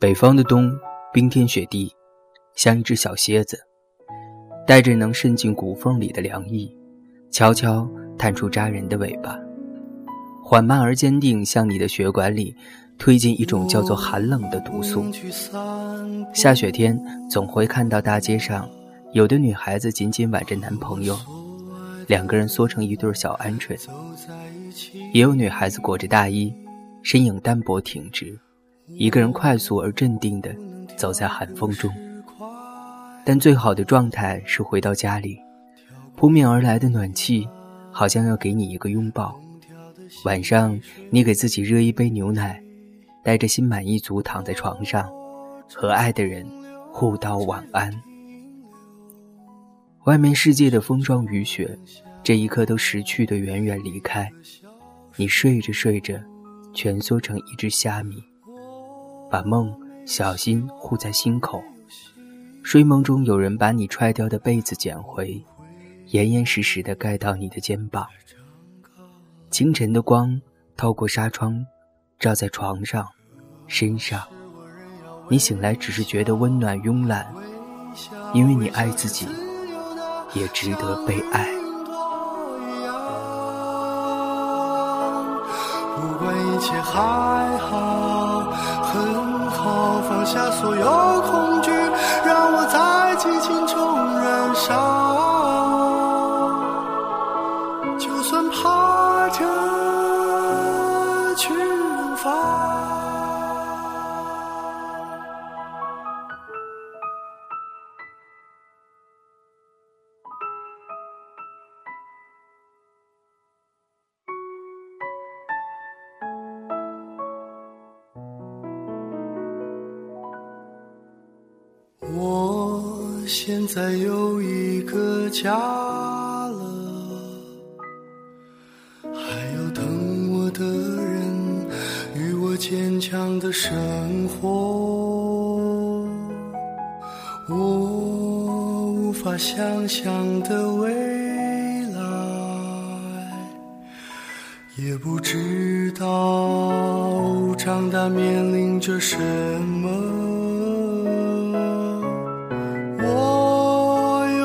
北方的冬，冰天雪地，像一只小蝎子，带着能渗进骨缝里的凉意，悄悄探出扎人的尾巴，缓慢而坚定，向你的血管里推进一种叫做寒冷的毒素。下雪天，总会看到大街上有的女孩子紧紧挽着男朋友，两个人缩成一对小鹌鹑；也有女孩子裹着大衣，身影单薄挺直。一个人快速而镇定地走在寒风中，但最好的状态是回到家里，扑面而来的暖气好像要给你一个拥抱。晚上，你给自己热一杯牛奶，带着心满意足躺在床上，和爱的人互道晚安。外面世界的风霜雨雪，这一刻都识趣的远远离开。你睡着睡着，蜷缩成一只虾米。把梦小心护在心口，睡梦中有人把你踹掉的被子捡回，严严实实的盖到你的肩膀。清晨的光透过纱窗，照在床上、身上。你醒来只是觉得温暖慵懒，因为你爱自己，也值得被爱。不管一切还好。放下所有恐惧，现在有一个家了，还有等我的人，与我坚强的生活。我无法想象的未来，也不知道长大面临着什么。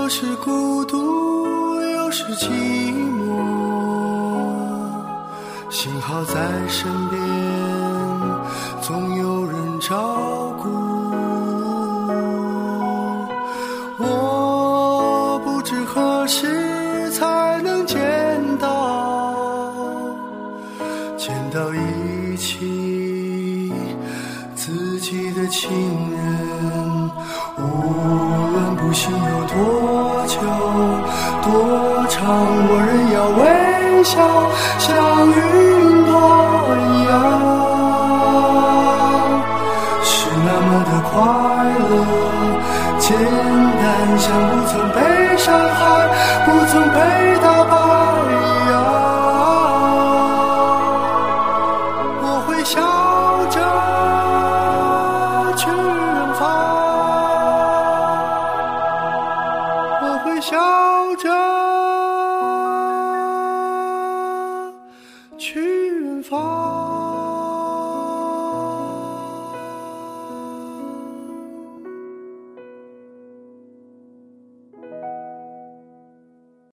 是孤独，又是寂寞，幸好在身边，总有人照顾。我不知何时才能见到，见到一起自己的亲人，无心有多久多长我仍要微笑像云朵一样。是那么的快乐简单像不曾被伤害不曾被打败一样。我会笑着去远方。